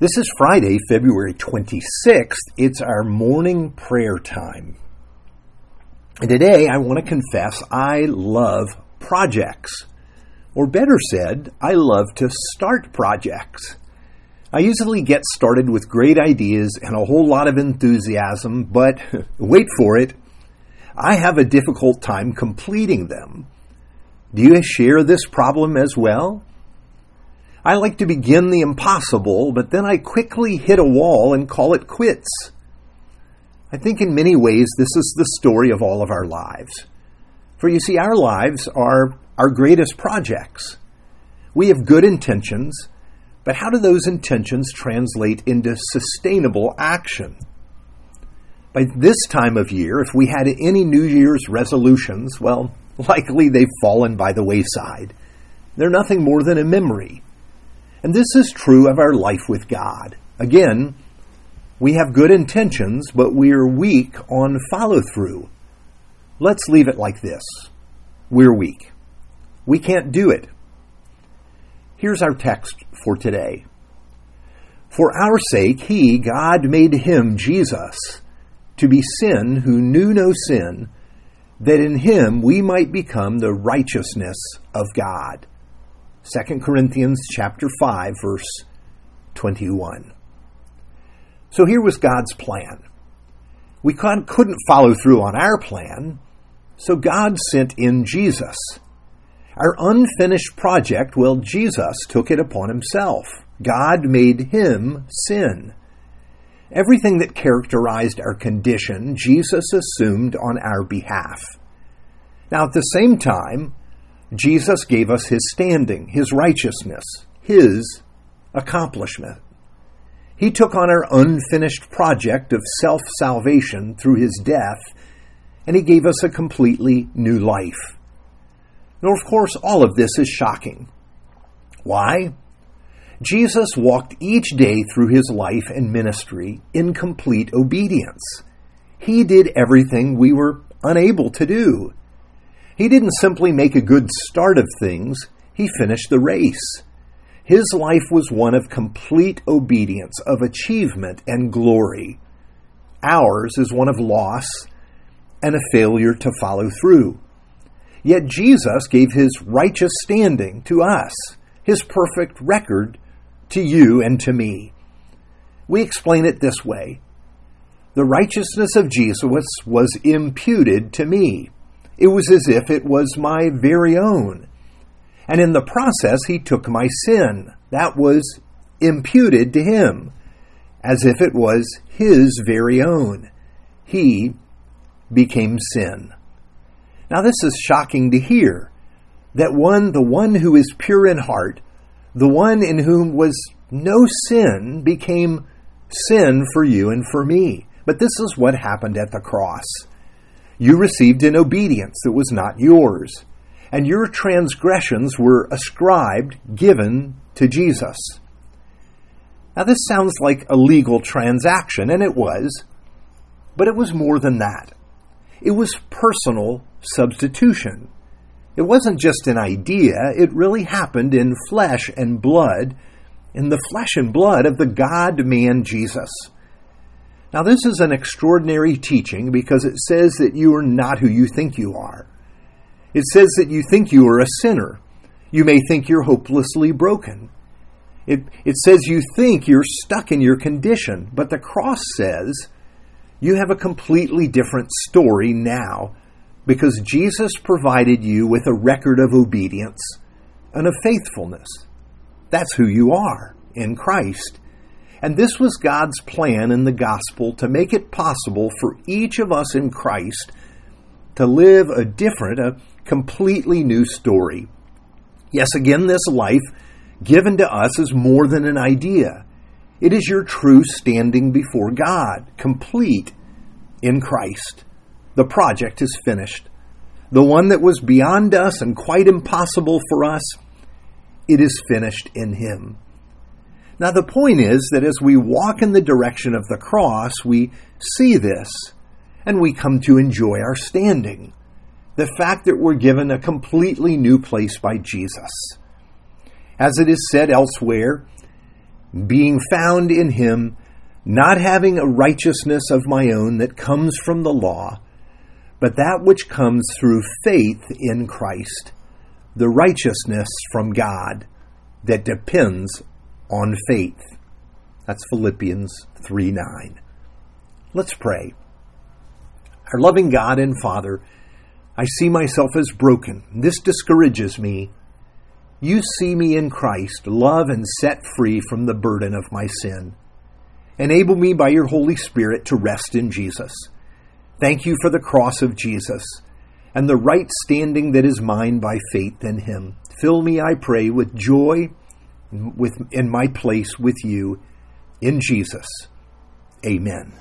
This is Friday, February 26th. It's our morning prayer time. And today I want to confess I love projects. Or better said, I love to start projects. I usually get started with great ideas and a whole lot of enthusiasm, but wait for it, I have a difficult time completing them. Do you share this problem as well? I like to begin the impossible, but then I quickly hit a wall and call it quits. I think in many ways this is the story of all of our lives. For you see, our lives are our greatest projects. We have good intentions, but how do those intentions translate into sustainable action? By this time of year, if we had any New Year's resolutions, well, likely they've fallen by the wayside. They're nothing more than a memory. And this is true of our life with God. Again, we have good intentions, but we are weak on follow through. Let's leave it like this we're weak. We can't do it. Here's our text for today. For our sake, He, God, made Him, Jesus, to be sin who knew no sin, that in Him we might become the righteousness of God. 2 Corinthians chapter 5 verse 21. So here was God's plan. We couldn't follow through on our plan, so God sent in Jesus. Our unfinished project, well, Jesus took it upon himself. God made him sin. Everything that characterized our condition, Jesus assumed on our behalf. Now, at the same time, Jesus gave us his standing, his righteousness, his accomplishment. He took on our unfinished project of self salvation through his death, and he gave us a completely new life. Now, of course, all of this is shocking. Why? Jesus walked each day through his life and ministry in complete obedience. He did everything we were unable to do. He didn't simply make a good start of things, he finished the race. His life was one of complete obedience, of achievement and glory. Ours is one of loss and a failure to follow through. Yet Jesus gave his righteous standing to us, his perfect record to you and to me. We explain it this way The righteousness of Jesus was imputed to me. It was as if it was my very own. And in the process, he took my sin. That was imputed to him, as if it was his very own. He became sin. Now, this is shocking to hear that one, the one who is pure in heart, the one in whom was no sin, became sin for you and for me. But this is what happened at the cross. You received an obedience that was not yours, and your transgressions were ascribed, given to Jesus. Now, this sounds like a legal transaction, and it was, but it was more than that. It was personal substitution. It wasn't just an idea, it really happened in flesh and blood, in the flesh and blood of the God man Jesus. Now, this is an extraordinary teaching because it says that you are not who you think you are. It says that you think you are a sinner. You may think you're hopelessly broken. It, it says you think you're stuck in your condition, but the cross says you have a completely different story now because Jesus provided you with a record of obedience and of faithfulness. That's who you are in Christ. And this was God's plan in the gospel to make it possible for each of us in Christ to live a different, a completely new story. Yes, again, this life given to us is more than an idea. It is your true standing before God, complete in Christ. The project is finished. The one that was beyond us and quite impossible for us, it is finished in Him. Now, the point is that as we walk in the direction of the cross, we see this and we come to enjoy our standing. The fact that we're given a completely new place by Jesus. As it is said elsewhere, being found in him, not having a righteousness of my own that comes from the law, but that which comes through faith in Christ, the righteousness from God that depends on faith. That's Philippians 3 9. Let's pray. Our loving God and Father, I see myself as broken. This discourages me. You see me in Christ, love and set free from the burden of my sin. Enable me by your Holy Spirit to rest in Jesus. Thank you for the cross of Jesus and the right standing that is mine by faith in him. Fill me, I pray, with joy with, in my place with you in Jesus. Amen.